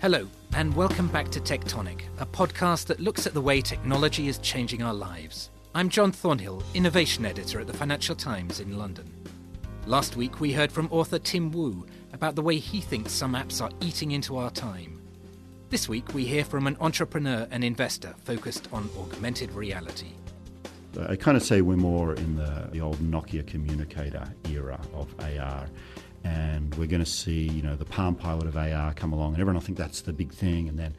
Hello, and welcome back to Tectonic, a podcast that looks at the way technology is changing our lives. I'm John Thornhill, Innovation Editor at the Financial Times in London. Last week, we heard from author Tim Wu about the way he thinks some apps are eating into our time. This week, we hear from an entrepreneur and investor focused on augmented reality. I kind of say we're more in the, the old Nokia communicator era of AR and we're going to see you know the Palm Pilot of AR come along, and everyone will think that's the big thing, and then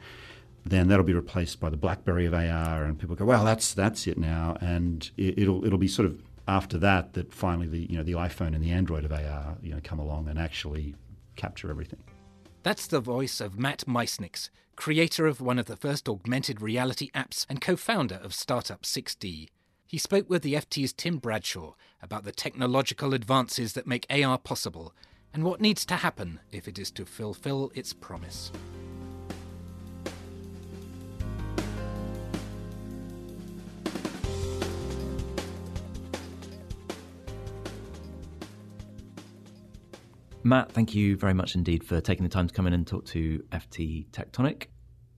then that'll be replaced by the BlackBerry of AR, and people go, well, that's that's it now, and it, will it'll be sort of after that that finally the you know the iPhone and the Android of AR you know come along and actually capture everything. That's the voice of Matt Miesnieks, creator of one of the first augmented reality apps and co-founder of startup 6D. He spoke with the FT's Tim Bradshaw about the technological advances that make AR possible and what needs to happen if it is to fulfill its promise. Matt, thank you very much indeed for taking the time to come in and talk to FT Tectonic.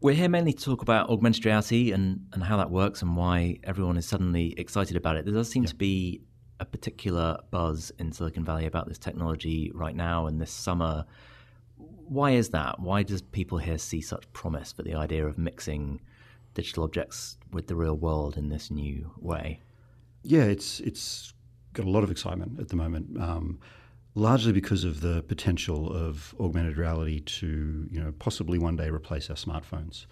We're here mainly to talk about augmented reality and, and how that works and why everyone is suddenly excited about it. There does seem yeah. to be a particular buzz in Silicon Valley about this technology right now and this summer. Why is that? Why does people here see such promise for the idea of mixing digital objects with the real world in this new way? Yeah, it's it's got a lot of excitement at the moment, um, largely because of the potential of augmented reality to you know possibly one day replace our smartphones.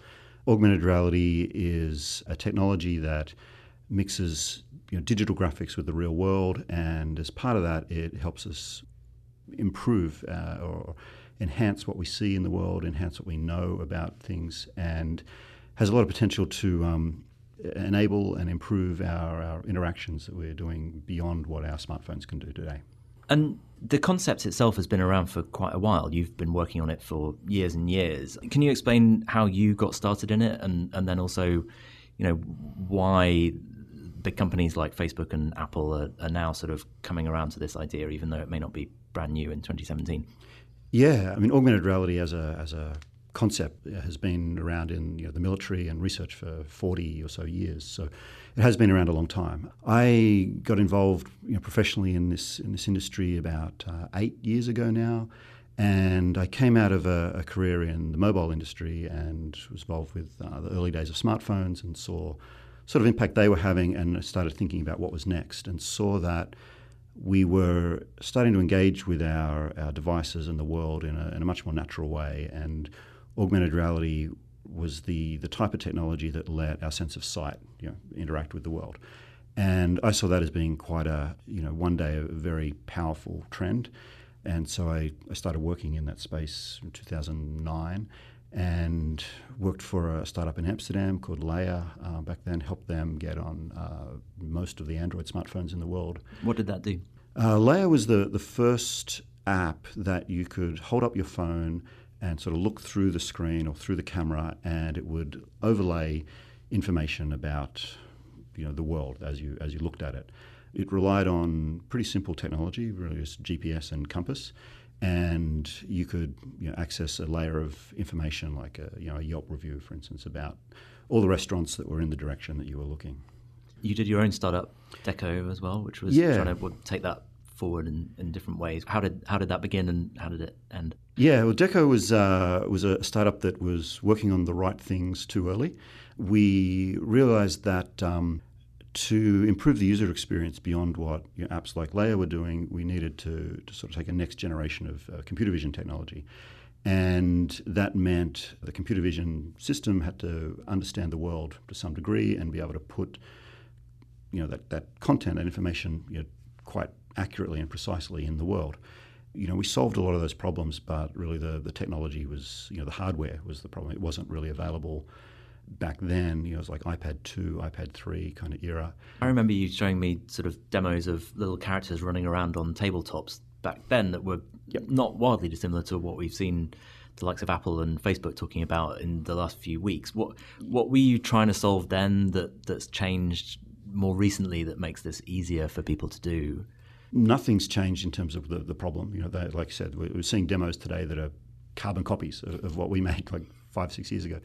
Augmented reality is a technology that mixes you know, digital graphics with the real world, and as part of that, it helps us improve uh, or enhance what we see in the world, enhance what we know about things, and has a lot of potential to um, enable and improve our, our interactions that we're doing beyond what our smartphones can do today. And the concept itself has been around for quite a while. You've been working on it for years and years. Can you explain how you got started in it, and and then also, you know, why big companies like Facebook and Apple are, are, now sort of coming around to this idea, even though it may not be brand new in 2017. Yeah, I mean, augmented reality as a as a concept has been around in you know, the military and research for 40 or so years. So it has been around a long time. I got involved you know, professionally in this in this industry about uh, eight years ago now. And I came out of a, a, career in the mobile industry and was involved with uh, the early days of smartphones and saw sort of impact they were having and started thinking about what was next and saw that we were starting to engage with our, our devices and the world in a, in a much more natural way. And augmented reality was the, the type of technology that let our sense of sight you know, interact with the world. And I saw that as being quite a, you know, one day a very powerful trend. And so I, I started working in that space in 2009 and worked for a startup in Amsterdam called Layar uh, back then, helped them get on uh, most of the Android smartphones in the world. What did that do? Uh, Layar was the, the first app that you could hold up your phone and sort of look through the screen or through the camera, and it would overlay information about you know the world as you as you looked at it. It relied on pretty simple technology, really just GPS and compass, and you could you know, access a layer of information like a, you know, a Yelp review, for instance, about all the restaurants that were in the direction that you were looking. You did your own startup, Dekko, as well, which was yeah. trying to take that forward in, in different ways. How did how did that begin and how did it end? Yeah, well, Dekko was uh, was a startup that was working on the right things too early. We realised that um, to improve the user experience beyond what you know, apps like Layar were doing, we needed to, to sort of take a next generation of uh, computer vision technology. And that meant the computer vision system had to understand the world to some degree and be able to put you know, that, that content and information you know, quite accurately and precisely in the world. You know, we solved a lot of those problems, but really the, the technology was, you know, the hardware was the problem. It wasn't really available back then, you know, it was like iPad 2, iPad 3 kind of era. I remember you showing me sort of demos of little characters running around on tabletops back then that were yep. not wildly dissimilar to what we've seen the likes of Apple and Facebook talking about in the last few weeks. What what were you trying to solve then that that's changed more recently that makes this easier for people to do? Nothing's changed in terms of the, the problem. You know, they, like I said, we're seeing demos today that are carbon copies of, of what we made like five, six years ago.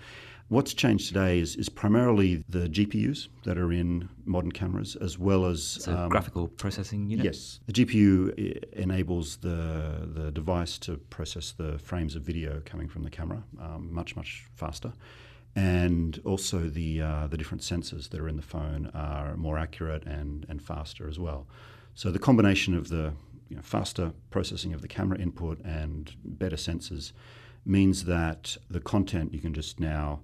What's changed today is, is primarily the GPUs that are in modern cameras, as well as so um, graphical processing unit. Yes, the GPU enables the the device to process the frames of video coming from the camera um, much much faster, and also the uh, the different sensors that are in the phone are more accurate and and faster as well. So the combination of the you know, faster processing of the camera input and better sensors means that the content you can just now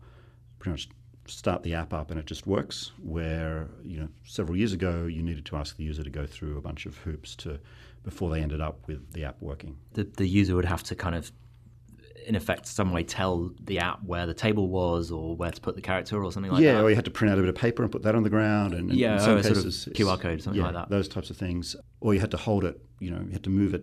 pretty much start the app up and it just works. Where you know several years ago you needed to ask the user to go through a bunch of hoops to before they ended up with the app working. The, the user would have to kind of in effect, some way tell the app where the table was or where to put the character or something like yeah, that. Yeah, or you had to print out a bit of paper and put that on the ground, and, and yeah, in some oh, cases, sort of QR code, something yeah, like that. Those types of things, or you had to hold it. You know, you had to move it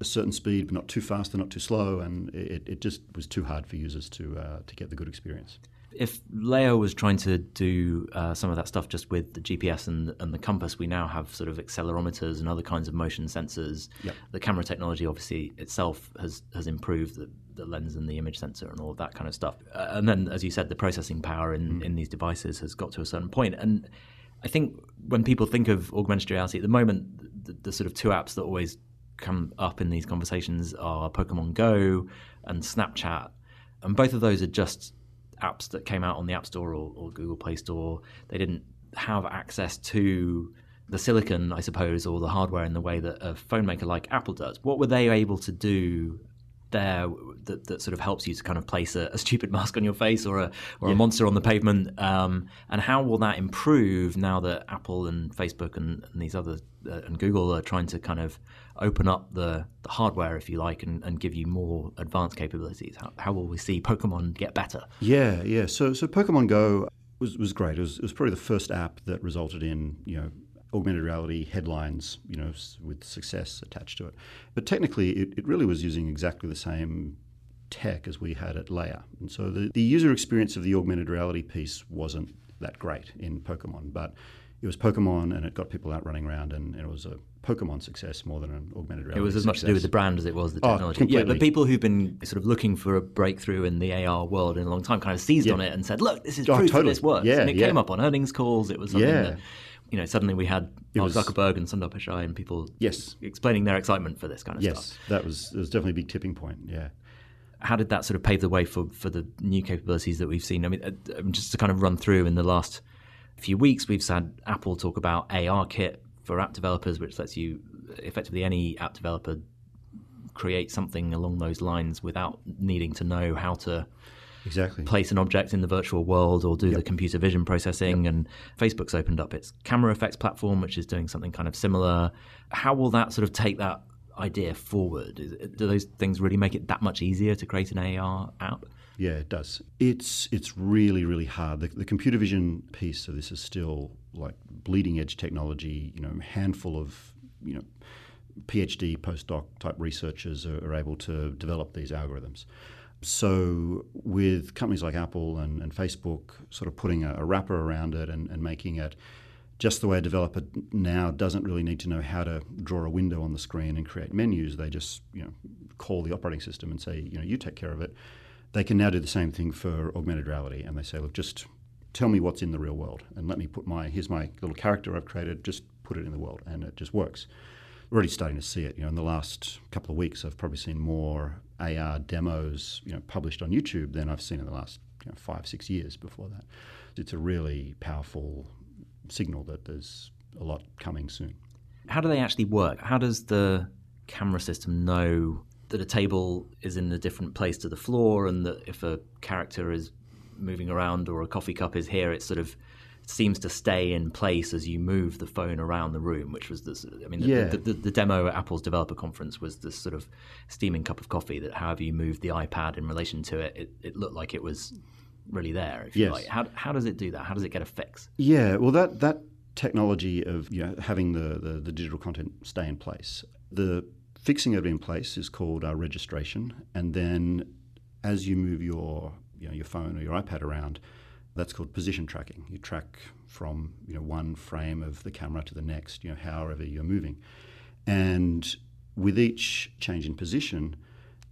a certain speed, but not too fast and not too slow, and it, it just was too hard for users to uh, to get the good experience if Leo was trying to do uh, some of that stuff just with the GPS and, and, the compass, we now have sort of accelerometers and other kinds of motion sensors. Yep. The camera technology, obviously, itself has has improved the, the, lens and the image sensor and all of that kind of stuff. Uh, and then, as you said, the processing power in, mm. in these devices has got to a certain point. And I think when people think of augmented reality at the moment, the, the sort of two apps that always come up in these conversations are Pokemon Go and Snapchat. And both of those are just apps that came out on the App Store or, or Google Play Store, they didn't have access to the silicon, I suppose, or the hardware in the way that a phone maker like Apple does. What were they able to do there that, that sort of helps you to kind of place a, a stupid mask on your face or a or yeah. a monster on the pavement? Um, and how will that improve now that Apple and Facebook and, and these other uh, and Google are trying to kind of open up the, the hardware, if you like, and, and give you more advanced capabilities? How, how will we see Pokemon get better? Yeah, yeah. So so Pokemon Go was was great. It was, it was probably the first app that resulted in you know augmented reality headlines, you know, with success attached to it. But technically, it, it really was using exactly the same tech as we had at Layar. And so the, the user experience of the augmented reality piece wasn't that great in Pokemon, but it was Pokemon and it got people out running around and, and it was a Pokemon success more than an augmented reality. It was as success. much to do with the brand as it was the oh, technology. Oh, yeah, but people who've been sort of looking for a breakthrough in the AR world in a long time kind of seized yeah. on it and said, "Look, this is oh, proof totally. that this works." Yeah, and it yeah. came up on earnings calls. It was something yeah. that you know, suddenly we had Mark was, Zuckerberg and Sundar Pichai and people yes. explaining their excitement for this kind of yes, stuff. Yes, that was, was definitely a big tipping point, yeah. How did that sort of pave the way for, for the new capabilities that we've seen? I mean, uh, just to kind of run through in the last few weeks, we've had Apple talk about ARKit for app developers, which lets you effectively any app developer create something along those lines without needing to know how to exactly place an object in the virtual world or do yep. the computer vision processing. Yep. And Facebook's opened up its camera effects platform, which is doing something kind of similar. How will that sort of take that idea forward? Do those things really make it that much easier to create an AR app? Yeah, it does. It's it's really really hard. The, the, computer vision piece of this is still like bleeding edge technology. You know, handful of you know PhD postdoc type researchers are, are able to develop these algorithms. So, with companies like Apple and, and Facebook sort of putting a, a wrapper around it and, and, making it just the way a developer now doesn't really need to know how to draw a window on the screen and create menus, they just you know call the operating system and say, you know, you take care of it. They can now do the same thing for augmented reality, and they say, look, just tell me what's in the real world, and let me put my here's my little character I've created, just put it in the world, and it just works. We're already starting to see it. You know, in the last couple of weeks, I've probably seen more AR demos, you know, published on YouTube than I've seen in the last you know, five, six years before that. It's a really powerful signal that there's a lot coming soon. How do they actually work? How does the camera system know that a table is in a different place to the floor and that if a character is moving around or a coffee cup is here, it's sort of seems to stay in place as you move the phone around the room, which was this. I mean, the, yeah. the, the, the, demo at Apple's developer conference was this sort of steaming cup of coffee that, however you moved the iPad in relation to it, it, it looked like it was really there. If yes. you like, how how does it do that? How does it get a fix? Yeah, well, that that technology of you know having the the, the digital content stay in place, the fixing it in place is called uh, registration, and then as you move your you know, your phone or your iPad around that's called position tracking. You track from you know one frame of the camera to the next, you know, however you're moving. And with each change in position,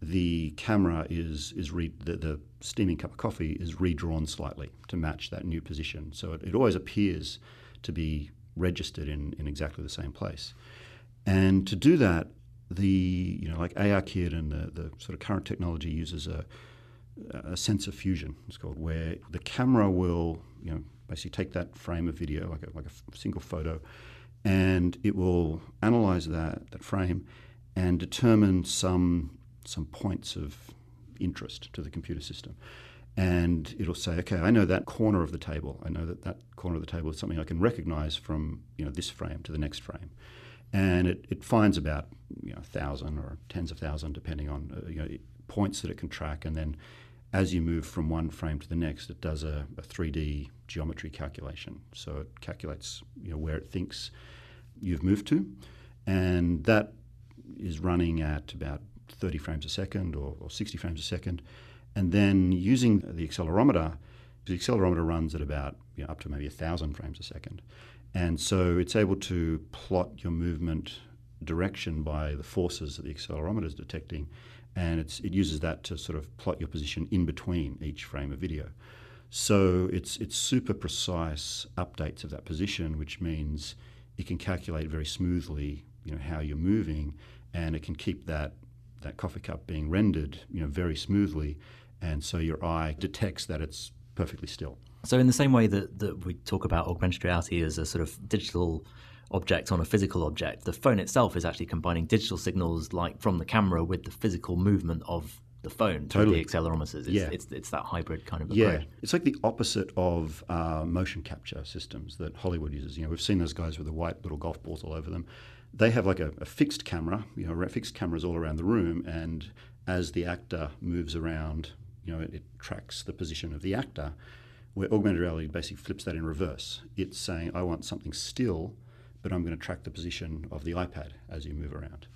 the camera is is re- the, the steaming cup of coffee is redrawn slightly to match that new position. So it, it always appears to be registered in, in exactly the same place. And to do that, the you know like ARKit and the, the sort of current technology uses a, a sensor fusion. It's called where the camera will you know basically take that frame of video like a, like a single photo, and it will analyze that that frame and determine some some points of interest to the computer system. And it'll say, okay, I know that corner of the table. I know that that corner of the table is something I can recognize from you know this frame to the next frame and it, it finds about you know a thousand or tens of thousand depending on uh, you know points that it can track, and then as you move from one frame to the next, it does a, a 3D geometry calculation. So it calculates you know where it thinks you've moved to, and that is running at about 30 frames a second or, or 60 frames a second, and then using the accelerometer, the accelerometer runs at about you know, up to maybe a thousand frames a second. And so it's able to plot your movement direction by the forces that the accelerometer is detecting, and it uses that to sort of plot your position in between each frame of video. So it's it's super precise updates of that position, which means it can calculate very smoothly, you know, how you're moving, and it can keep that that coffee cup being rendered, you know, very smoothly, and so your eye detects that it's perfectly still. So, in the same way that, that we talk about augmented reality as a sort of digital object on a physical object, the phone itself is actually combining digital signals like from the camera with the physical movement of the phone through totally. the accelerometers. It's, yeah. it's, it's that hybrid kind of yeah. approach. It's like the opposite of uh, motion capture systems that Hollywood uses. You know, we've seen those guys with the white little golf balls all over them. They have like a, a fixed camera, you know, fixed cameras all around the room, and as the actor moves around, you know, it, it tracks the position of the actor where augmented reality basically flips that in reverse. It's saying, I want something still, but I'm going to track the position of the iPad as you move around.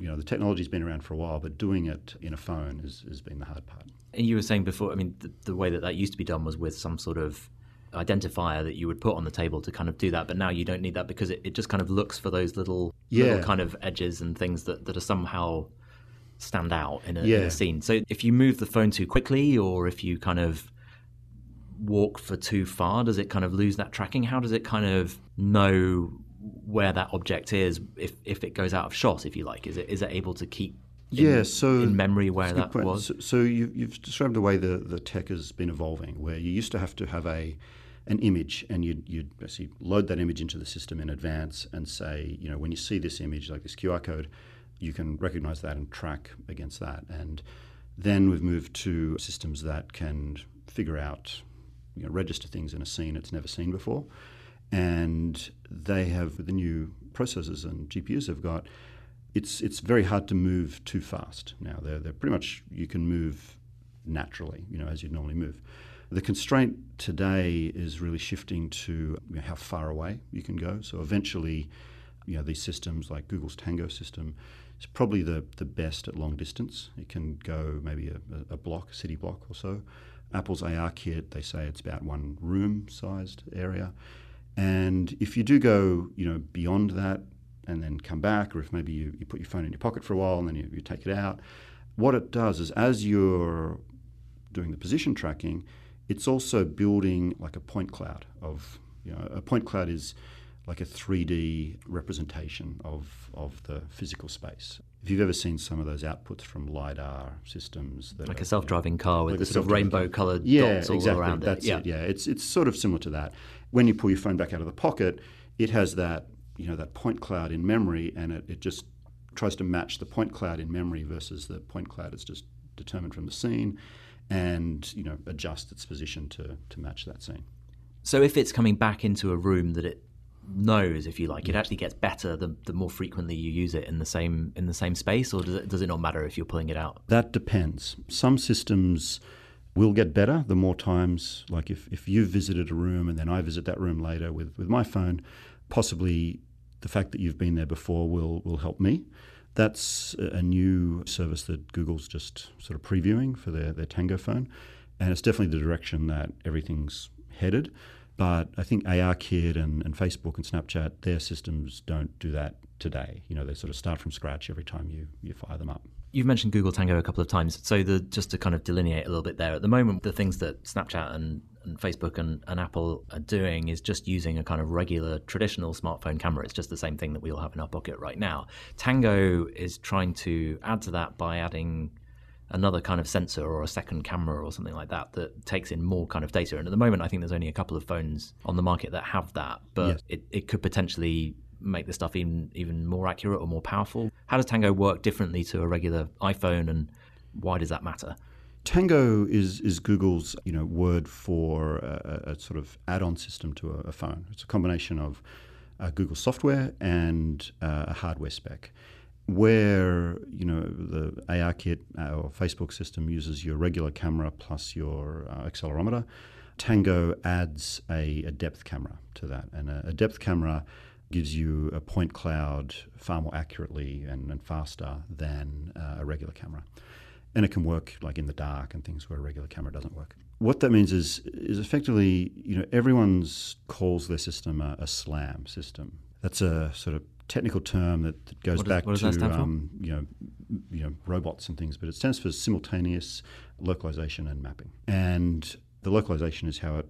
You know, the technology's been around for a while, but doing it in a phone has, has been the hard part. And you were saying before, I mean, the, the way that that used to be done was with some sort of identifier that you would put on the table to kind of do that. But now you don't need that because it, it just kind of looks for those little, yeah. little kind of edges and things that, that are somehow stand out in a, yeah. in a scene. So if you move the phone too quickly or if you kind of walk for too far? Does it kind of lose that tracking? How does it kind of know where that object is if, if it goes out of shot, if you like? Is it is it able to keep in, yeah, so in memory where that point. was? So, so you, you've described the way the, the tech has been evolving, where you used to have to have a an image and you'd, you'd basically load that image into the system in advance and say, you know, when you see this image, like this QR code, you can recognize that and track against that. And then we've moved to systems that can figure out you know, register things in a scene it's never seen before. And they have the new processors and GPUs they've got. It's it's very hard to move too fast now. They're they're pretty much you can move naturally, you know, as you'd normally move. The constraint today is really shifting to you know, how far away you can go. So eventually, you know, these systems like Google's Tango system is probably the, the best at long distance. It can go maybe a, a block, a city block or so. Apple's ARKit, they say it's about one room sized area. And if you do go, you know, beyond that and then come back, or if maybe you, you put your phone in your pocket for a while and then you, you take it out, what it does is as you're doing the position tracking, it's also building like a point cloud of, you know, a point cloud is like a 3D representation of, of the physical space. If you've ever seen some of those outputs from LiDAR systems, like are, a self-driving you know, car with like the sort of rainbow-coloured yeah, dots all exactly. around That's it. Yeah, it. Yeah, it's it's sort of similar to that. When you pull your phone back out of the pocket, it has that you know that point cloud in memory, and it, it just tries to match the point cloud in memory versus the point cloud is just determined from the scene, and you know adjust its position to to match that scene. So if it's coming back into a room that it knows, if you like, it mm. actually gets better the, the more frequently you use it in the same in the same space, or does it does it not matter if you're pulling it out? That depends. Some systems will get better the more times. Like if, if you've visited a room and then I visit that room later with, with my phone, possibly the fact that you've been there before will will help me. That's a new service that Google's just sort of previewing for their, their Tango phone. And it's definitely the direction that everything's headed. But I think ARKit and, and Facebook and Snapchat, their systems don't do that today. You know, they sort of start from scratch every time you, you fire them up. You've mentioned Google Tango a couple of times. So the, just to kind of delineate a little bit there, at the moment, the things that Snapchat and, and Facebook and, and Apple are doing is just using a kind of regular traditional smartphone camera. It's just the same thing that we all have in our pocket right now. Tango is trying to add to that by adding another kind of sensor or a second camera or something like that that takes in more kind of data. And at the moment, I think there's only a couple of phones on the market that have that, but yes. it, it could potentially make the stuff even even more accurate or more powerful. How does Tango work differently to a regular iPhone, and why does that matter? Tango is is Google's you know word for a, a sort of add-on system to a, a, phone. It's a combination of uh, Google software and uh, a hardware spec where you know the ARKit or Facebook system uses your regular camera plus your uh, accelerometer, Tango adds a, a, depth camera to that, and a, a, depth camera gives you a point cloud far more accurately and, and faster than uh, a regular camera, and it can work like in the dark and things where a regular camera doesn't work. What that means is is effectively you know everyone's calls their system a, a SLAM system. That's a sort of technical term that, that goes back to um, you know you know robots and things, but it stands for simultaneous localization and mapping. And the localization is how it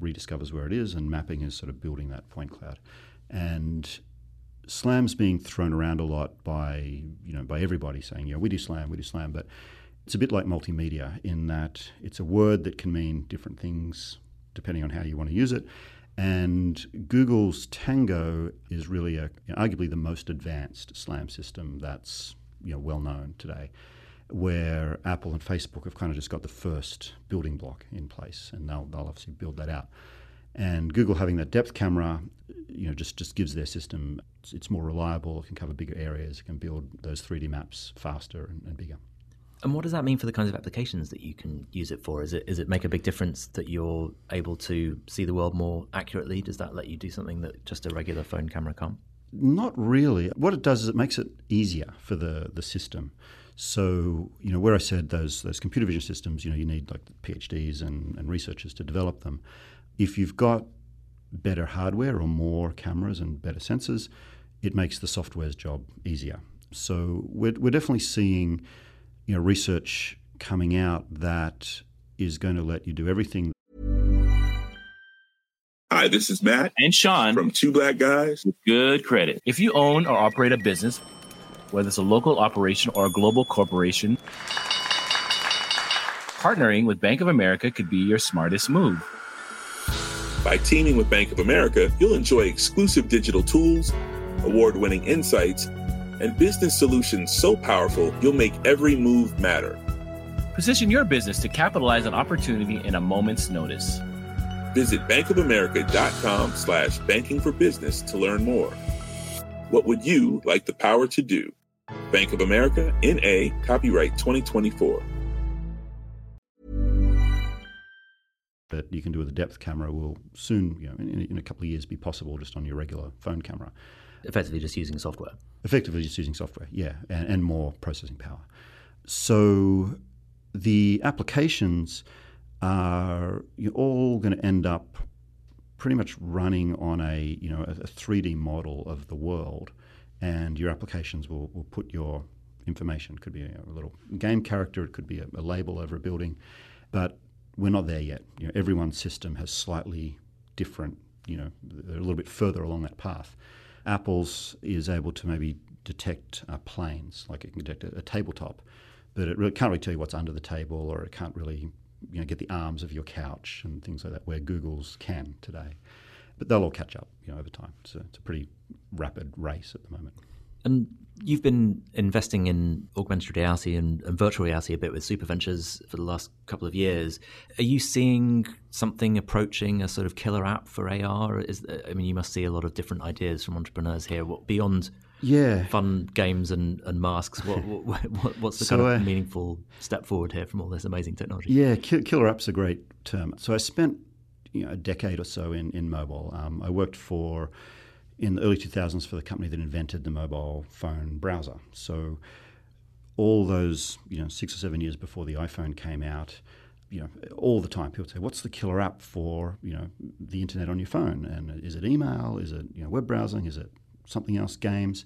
rediscovers where it is, and mapping is sort of building that point cloud. And SLAM's being thrown around a lot by you know by everybody saying you know we do SLAM, we do SLAM, but it's a bit like multimedia in that it's a word that can mean different things depending on how you want to use it. And Google's Tango is really a, you know, arguably the most advanced SLAM system that's you know, well known today, where Apple and Facebook have kind of just got the first building block in place, and they'll, they'll obviously build that out. And Google having that depth camera, you know, just, just gives their system it's, it's more reliable. It can cover bigger areas. It can build those 3D maps faster and, and bigger. And what does that mean for the kinds of applications that you can use it for? Is it is it make a big difference that you're able to see the world more accurately? Does that let you do something that just a regular phone camera can't? Not really. What it does is it makes it easier for the, the system. So, you know, where I said those those computer vision systems, you know, you need like PhDs and, and researchers to develop them. If you've got better hardware or more cameras and better sensors, it makes the software's job easier. So we're, we're definitely seeing you know, research coming out that is going to let you do everything. Hi, this is Matt and Sean from Two Black Guys with Good Credit. If you own or operate a business, whether it's a local operation or a global corporation, partnering with Bank of America could be your smartest move. By teaming with Bank of America, you'll enjoy exclusive digital tools, award winning insights, and business solutions so powerful you'll make every move matter. Position your business to capitalize on opportunity in a moment's notice. Visit bankofamerica.com slash banking for business to learn more. What would you like the power to do? Bank of America, N.A., copyright 2024. That you can do with a depth camera will soon, you know, in, in a couple of years, be possible just on your regular phone camera effectively just using software. Effectively just using software, yeah, and, and more processing power. So the applications are all going to end up pretty much running on a you know a, 3D model of the world, and your applications will, will put your information. It could be a, little game character, it could be a, a, label over a building, but we're not there yet. You know, everyone's system has slightly different. You know, they're a little bit further along that path. Apple's is able to maybe detect uh, planes, like it can detect a, a tabletop, but it really can't really tell you what's under the table, or it can't really you know get the arms of your couch and things like that, where Google's can today. But they'll all catch up, you know, over time. So it's a pretty rapid race at the moment. And you've been investing in augmented reality and, and, virtual reality a bit with Super Ventures for the last couple of years. Are you seeing something approaching a sort of killer app for AR? Is I mean, you must see a lot of different ideas from entrepreneurs here. What beyond yeah. fun games and, and masks? What, what, what's the so, kind of uh, meaningful step forward here from all this amazing technology? Yeah, killer app's a great term. So I spent you know a decade or so in in mobile. Um, I worked for in the early 2000s for the company that invented the mobile phone browser. So all those, you know, six or seven years before the iPhone came out, you know, all the time people would say, "What's the killer app for you know the internet on your phone?" And is it email? Is it you know web browsing? Is it something else? Games?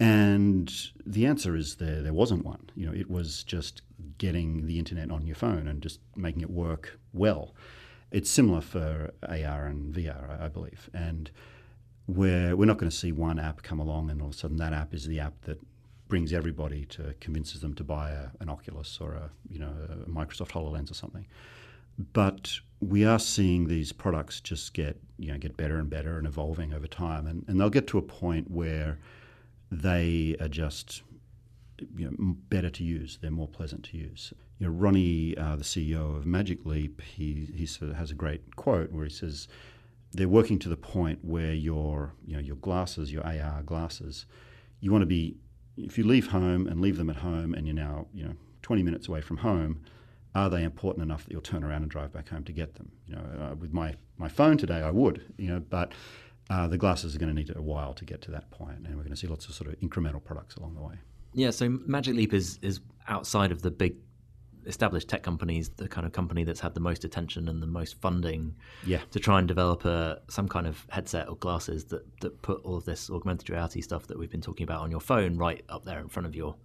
And the answer is there there wasn't one. You know, it was just getting the internet on your phone and just making it work well. It's similar for AR and VR, I believe, and where we're not going to see one app come along and all of a sudden that app is the app that brings everybody to convinces them to buy a, an Oculus or a you know a Microsoft Hololens or something. But we are seeing these products just get you know get better and better and evolving over time, and, and they'll get to a point where they are just you know, better to use. They're more pleasant to use. You know, Rony, uh, the CEO of Magic Leap, he he sort of has a great quote where he says they're working to the point where your you know your glasses, your AR glasses, you want to be if you leave home and leave them at home and you're now you know 20 minutes away from home, are they important enough that you'll turn around and drive back home to get them? You know, uh, with my, my phone today, I would, you know, but uh, the glasses are going to need a while to get to that point, and we're going to see lots of sort of incremental products along the way. Yeah, so Magic Leap is is outside of the big established tech companies, the kind of company that's had the most attention and the most funding yeah. to try and develop a, some kind of headset or glasses that, that put all of this augmented reality stuff that we've been talking about on your phone right up there in front of your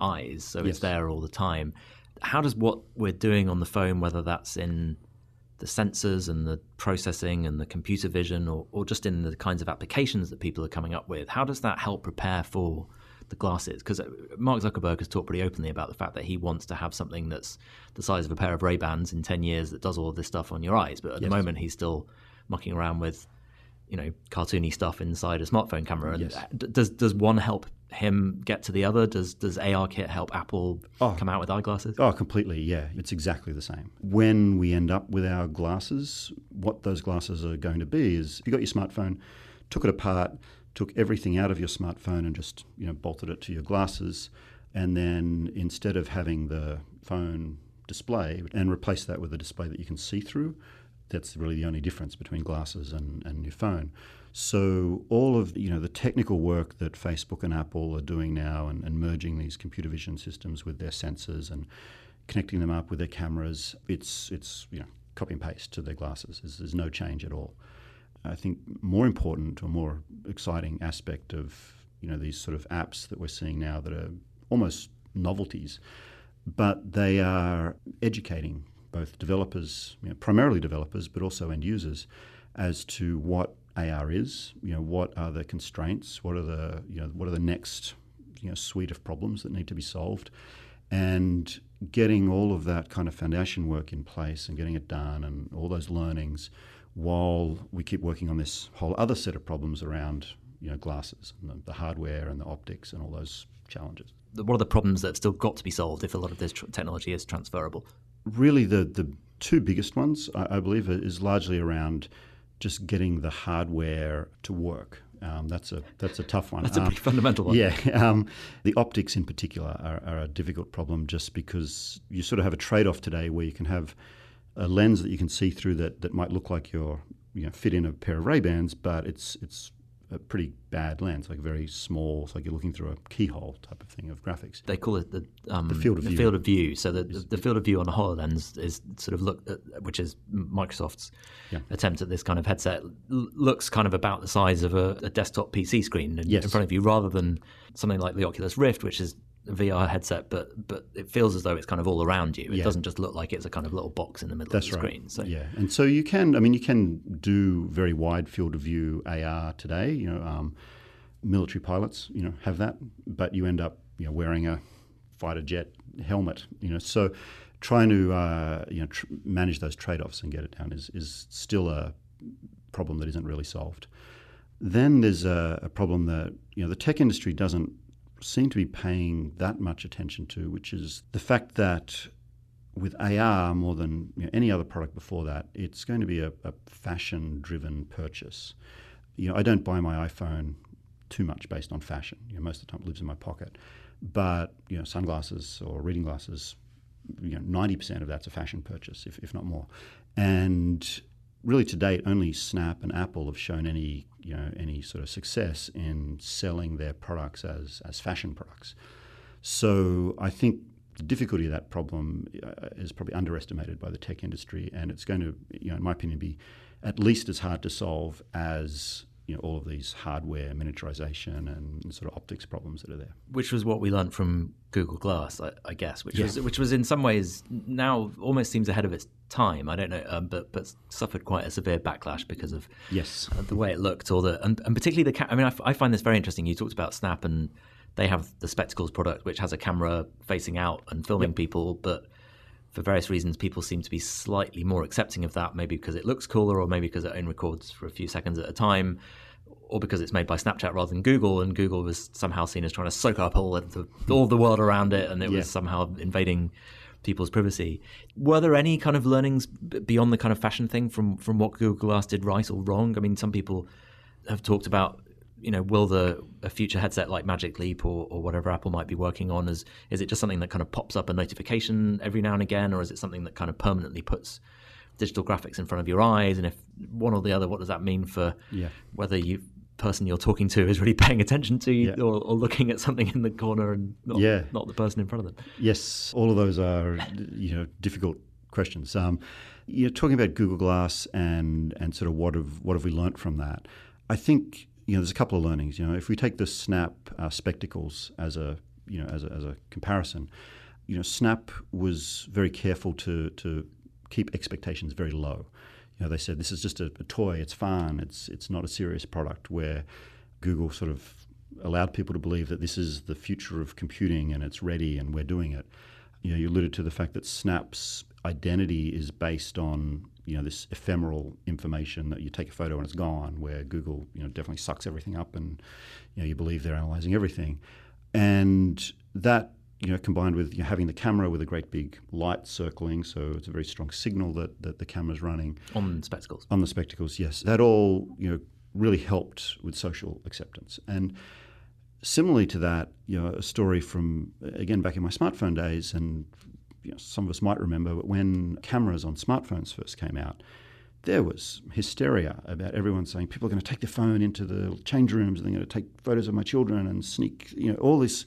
eyes. So yes. it's there all the time. How does what we're doing on the phone, whether that's in the sensors and the processing and the computer vision or, or just in the kinds of applications that people are coming up with, how does that help prepare for the glasses because uh, Mark Zuckerberg has talked pretty openly about the fact that he wants to have something that's the size of a pair of Ray Bans in ten years that does all of this stuff on your eyes. But at yes. the moment, he's still mucking around with you know cartoony stuff inside a smartphone camera. And yes. Uh, does does one help him get to the other? Does does ARKit help Apple oh, come out with eyeglasses? Oh, completely. Yeah, it's exactly the same. When we end up with our glasses, what those glasses are going to be is you got your smartphone, took it apart, took everything out of your smartphone and just you know bolted it to your glasses, and then instead of having the phone display and replace that with a display that you can see through, that's really the only difference between glasses and, and your phone. So all of you know the technical work that Facebook and Apple are doing now and, and merging these computer vision systems with their sensors and connecting them up with their cameras, it's it's you know copy and paste to their glasses. There's, there's no change at all. I think more important or more exciting aspect of you know these sort of apps that we're seeing now that are almost novelties, but they are educating both developers, you know, primarily developers, but also end users, as to what AR is. You know, what are the constraints? What are the you know what are the next you know suite of problems that need to be solved, and getting all of that kind of foundation work in place and getting it done and all those learnings while we keep working on this whole other set of problems around you know glasses and the, the hardware and the optics and all those challenges. What are the problems that have still got to be solved if a lot of this tr- technology is transferable? Really, the the two biggest ones I, I believe is largely around just getting the hardware to work. Um, that's a that's a tough one. That's a um, pretty fundamental one. Yeah, um, the optics in particular are, are, a difficult problem, just because you sort of have a trade off today where you can have a lens that you can see through that, that might look like you're you know, fit in a pair of Ray Bans, but it's it's a pretty bad lens, like very small. It's like you're looking through a keyhole type of thing of graphics. They call it the, um, the field of the view. Field of view. So the, the, the, field of view on a Hololens is sort of look, at, which is Microsoft's yeah. attempt at this kind of headset, looks kind of about the size of a, a desktop PC screen in, yes. in front of you, rather than something like the Oculus Rift, which is VR headset, but but it feels as though it's kind of all around you. It yeah. doesn't just look like it's a kind of little box in the middle That's of the right. screen. So. Yeah, and so you can, I mean, you can do very wide field of view AR today. You know, um, military pilots, you know, have that, but you end up, you know, wearing a fighter jet helmet. You know, so trying to uh, you know tr- manage those trade offs and get it down is is still a problem that isn't really solved. Then there's a, a problem that you know the tech industry doesn't seem to be paying that much attention to, which is the fact that with AR more than you know, any other product before that, it's going to be a, a fashion-driven purchase. You know, I don't buy my iPhone too much based on fashion. You know, most of the time it lives in my pocket. But you know, sunglasses or reading glasses, you know, ninety percent of that's a fashion purchase, if, if not more. And really to date, only Snap and Apple have shown any you know any sort of success in selling their products as as fashion products. So I think the difficulty of that problem uh, is probably underestimated by the tech industry, and it's going to, you know, in my opinion, be at least as hard to solve as you know all of these hardware miniaturization and sort of optics problems that are there. Which was what we learned from Google Glass, I, I guess, which Yeah. was which was in some ways now almost seems ahead of its time. I don't know, um, but but suffered quite a severe backlash because of Yes. uh, the way it looked, or the and, and particularly the. Ca- I mean, I, f- I find this very interesting. You talked about Snap, and they have the Spectacles product, which has a camera facing out and filming people, but for various reasons, people seem to be slightly more accepting of that. Maybe because it looks cooler, or maybe because it only records for a few seconds at a time. Or because it's made by Snapchat rather than Google, and Google was somehow seen as trying to soak up all of the, all the world around it, and it Yeah. was somehow invading people's privacy. Were there any kind of learnings beyond the kind of fashion thing from from what Google Glass did right or wrong? I mean, some people have talked about, you know, will the a future headset like Magic Leap or, or whatever Apple might be working on is is it just something that kind of pops up a notification every now and again, or is it something that kind of permanently puts digital graphics in front of your eyes? And if one or the other, what does that mean for Yeah. whether you person you're talking to is really paying attention to you Yeah. or, or looking at something in the corner and not, Yeah. not the person in front of them? Yes, all of those are you know difficult questions. Um, you're talking about Google Glass and and sort of what have what have we learnt from that? I think you know there's a couple of learnings. You know, if we take the Snap uh, spectacles as a you know as a, as a comparison, you know, Snap was very careful to to keep expectations very low. You know, they said this is just a, a toy. It's fun. It's it's not a serious product. Where Google sort of allowed people to believe that this is the future of computing and it's ready and we're doing it. You know, you alluded to the fact that Snap's identity is based on you know this ephemeral information that you take a photo and it's gone. Where Google you know definitely sucks everything up and you know you believe they're analyzing everything, and that you know combined with you know, having the camera with a great big light circling, so it's a very strong signal that that the camera's running On the spectacles. on the spectacles, yes, that all you know really helped with social acceptance. And similarly to that, you know, a story from again back in my smartphone days, and you know, some of us might remember, but when cameras on smartphones first came out, there was hysteria about everyone saying people are going to take their phone into the change rooms and they're going to take photos of my children and sneak, you know, all this,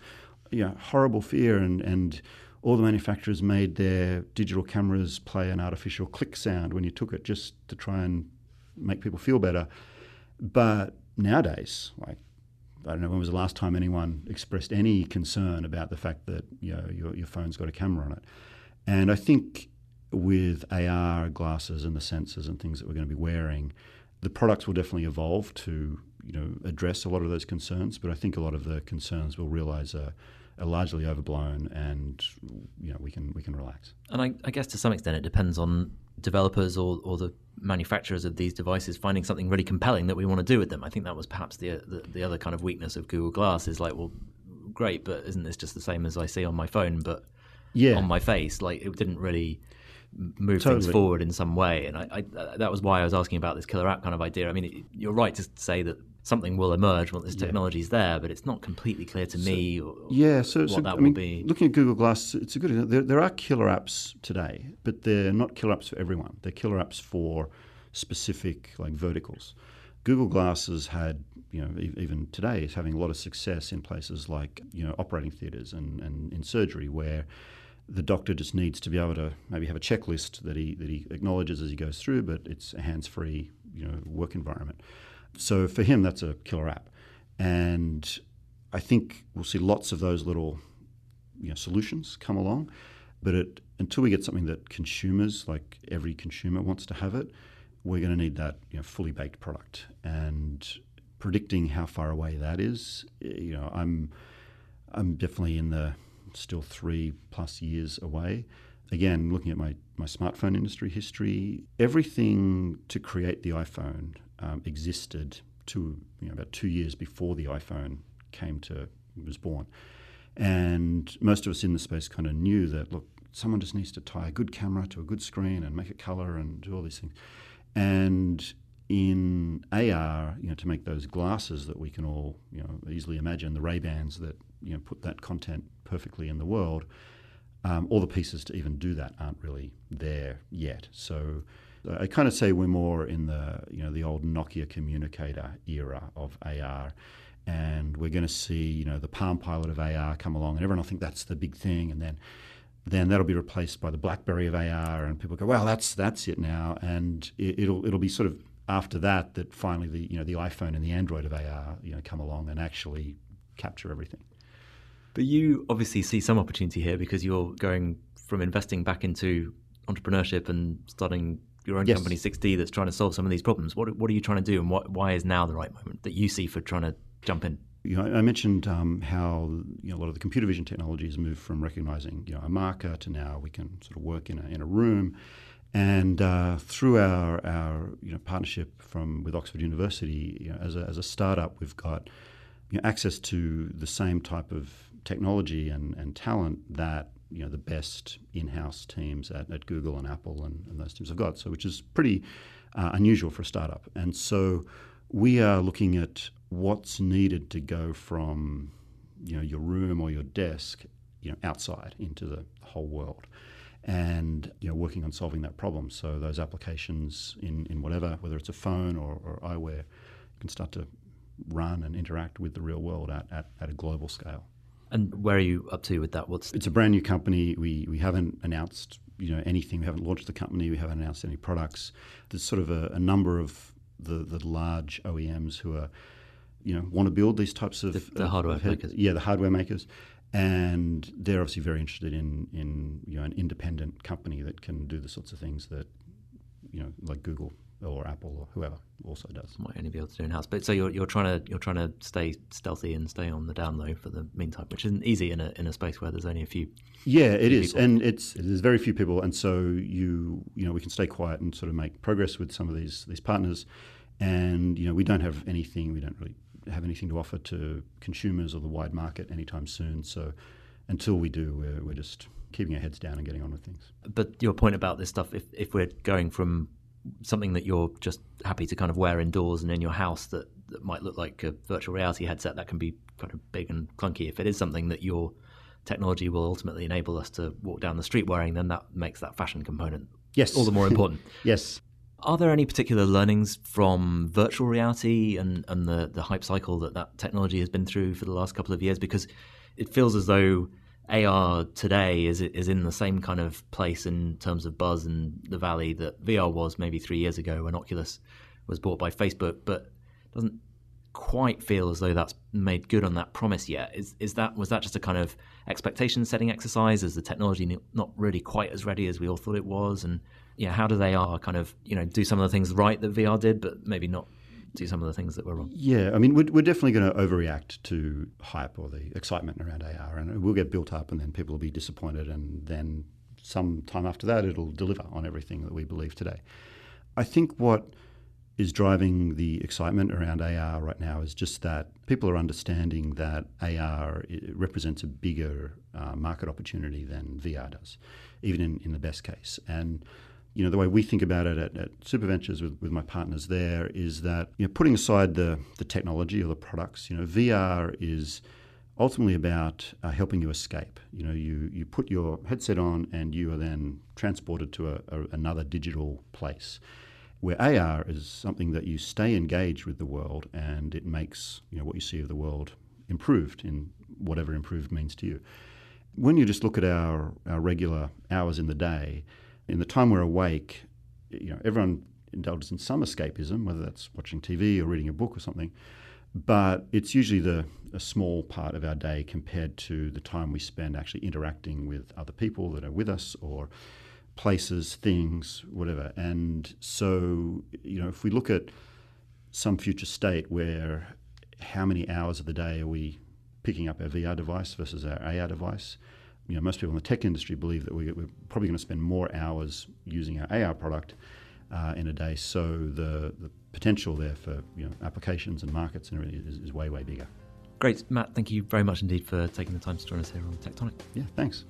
you know, horrible fear and and all the manufacturers made their digital cameras play an artificial click sound when you took it just to try and make people feel better. But nowadays, like I don't know when was the last time anyone expressed any concern about the fact that you know your, your phone's got a camera on it. And I think with AR glasses and the sensors and things that we're going to be wearing, the products will definitely evolve to you know address a lot of those concerns. But I think a lot of the concerns we'll realise are, are largely overblown, and you know we can we can relax. And I, I guess to some extent it depends on developers or, or the manufacturers of these devices finding something really compelling that we want to do with them. I think that was perhaps the, the the other kind of weakness of Google Glass is like, well, great, but isn't this just the same as I see on my phone, but Yeah, on my face? Like it didn't really move Totally. things forward in some way. And I, I that was why I was asking about this killer app kind of idea. I mean, it, you're right to say that something will emerge once this technology's there, but it's not completely clear to me. Or, Yeah, so, what so that I will mean, be. looking at Google Glass, it's a good. There, there are killer apps today, but they're not killer apps for everyone. They're killer apps for specific like verticals. Google Glass has had, you know, e- even today is having a lot of success in places like you know operating theatres and, and in surgery where the doctor just needs to be able to maybe have a checklist that he that he acknowledges as he goes through, but it's a hands-free, you know, work environment. So for him, that's a killer app, and I think we'll see lots of those little you know, solutions come along. But it, until we get something that consumers, like every consumer, wants to have it, we're going to need that you know, fully baked product. And predicting how far away that is, you know, I'm I'm definitely in the still three plus years away. Again, looking at my, my smartphone industry history, everything to create the iPhone um, existed to you know, about two years before the iPhone came to was born. And most of us in the space kind of knew that look, someone just needs to tie a good camera to a good screen and make it color and do all these things. And in AR, you know, to make those glasses that we can all, you know, easily imagine, the Ray Bans that you know put that content perfectly in the world, um, all the pieces to even do that aren't really there yet. So I kind of say we're more in the you know the old Nokia communicator era of AR, and we're going to see you know the Palm Pilot of AR come along, and everyone will think that's the big thing, and then then that'll be replaced by the BlackBerry of AR, and people go, "Well, that's that's it now," and it, will it'll be sort of after that that finally the you know the iPhone and the Android of AR you know come along and actually capture everything. But you obviously see some opportunity here because you're going from investing back into entrepreneurship and starting your own yes. company 6D that's trying to solve some of these problems. What what are you trying to do, and what, why is now the right moment that you see for trying to jump in? You know, I mentioned um, how you know, a lot of the computer vision technologies moved from recognizing you know, a marker to now we can sort of work in a, in a room. And uh, through our, our you know, partnership from with Oxford University, you know, as, a, as a startup, we've got you know, access to the same type of technology and, and talent that you know the best in-house teams at, at Google and Apple and, and those teams have got. So, which is pretty uh, unusual for a startup. And so, we are looking at what's needed to go from you know your room or your desk you know outside into the whole world and you know working on solving that problem so those applications in, in whatever whether it's a phone or, or eyewear can start to run and interact with the real world at, at, at a global scale and where are you up to with that? What's it's a brand new company. We we haven't announced you know anything. We haven't launched the company. We haven't announced any products. There's sort of a, a number of the, the large OEMs who are you know want to build these types of the, the hardware of, makers. Yeah, the hardware makers, and they're obviously very interested in in you know an independent company that can do the sorts of things that you know like Google or Apple or whoever also does. Might only be able to do in house, but so you're you're trying to you're trying to stay stealthy and stay on the down low for the meantime, which isn't easy in a in a space where there's only a few. Yeah, it is, people. and it's there's very few people, and so you you know we can stay quiet and sort of make progress with some of these these partners, and you know we don't have anything, we don't really have anything to offer to consumers or the wide market anytime soon. So until we do, we're, we're just keeping our heads down and getting on with things. But your point about this stuff, if, if we're going from something that you're just happy to kind of wear indoors and in your house that, that might look like a virtual reality headset that can be kind of big and clunky, if it is something that your technology will ultimately enable us to walk down the street wearing, then that makes that fashion component yes. all the more important. yes. Are there any particular learnings from virtual reality and, and the, the hype cycle that that technology has been through for the last couple of years? Because it feels as though AR today is is in the same kind of place in terms of buzz and the valley that VR was maybe three years ago when Oculus was bought by Facebook, but doesn't quite feel as though that's made good on that promise yet. Is is that was that just a kind of expectation setting exercise? Is the technology not really quite as ready as we all thought it was? And yeah, how do they are kind of you know do some of the things right that VR did, but maybe not do some of the things that were wrong? Yeah, I mean, we're, we're definitely going to overreact to hype or the excitement around AR, and it will get built up, and then people will be disappointed, and then some time after that, it'll deliver on everything that we believe today. I think what is driving the excitement around AR right now is just that people are understanding that AR represents a bigger uh, market opportunity than VR does, even in, in the best case. And you know, the way we think about it at, at SuperVentures with, with my partners there is that, you know, putting aside the, the technology or the products, you know, VR is ultimately about uh, helping you escape. You know, you, you put your headset on and you are then transported to a, a, another digital place. Where AR is something that you stay engaged with the world and it makes, you know, what you see of the world improved in whatever improved means to you. When you just look at our, our regular hours in the day, in the time we're awake, you know, everyone indulges in some escapism, whether that's watching TV or reading a book or something. But it's usually the a small part of our day compared to the time we spend actually interacting with other people that are with us or places, things, whatever. And so, you know, if we look at some future state where how many hours of the day are we picking up our VR device versus our AR device, you know, most people in the tech industry believe that we, are probably going to spend more hours using our AR product uh, in a day. So the, the potential there for you know, applications and markets and everything is, is way, way bigger. Great. Matt, thank you very much indeed for taking the time to join us here on Tectonic. Yeah, thanks.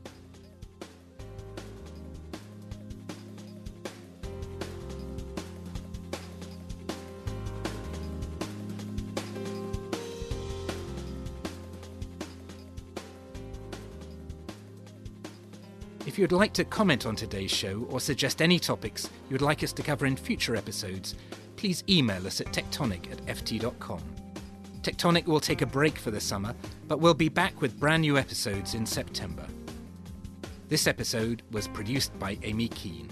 You'd like to comment on today's show or suggest any topics you'd like us to cover in future episodes, please email us at tectonic at ft.com. Tectonic will take a break for the summer, but we'll be back with brand new episodes in September. This episode was produced by Amy Keane.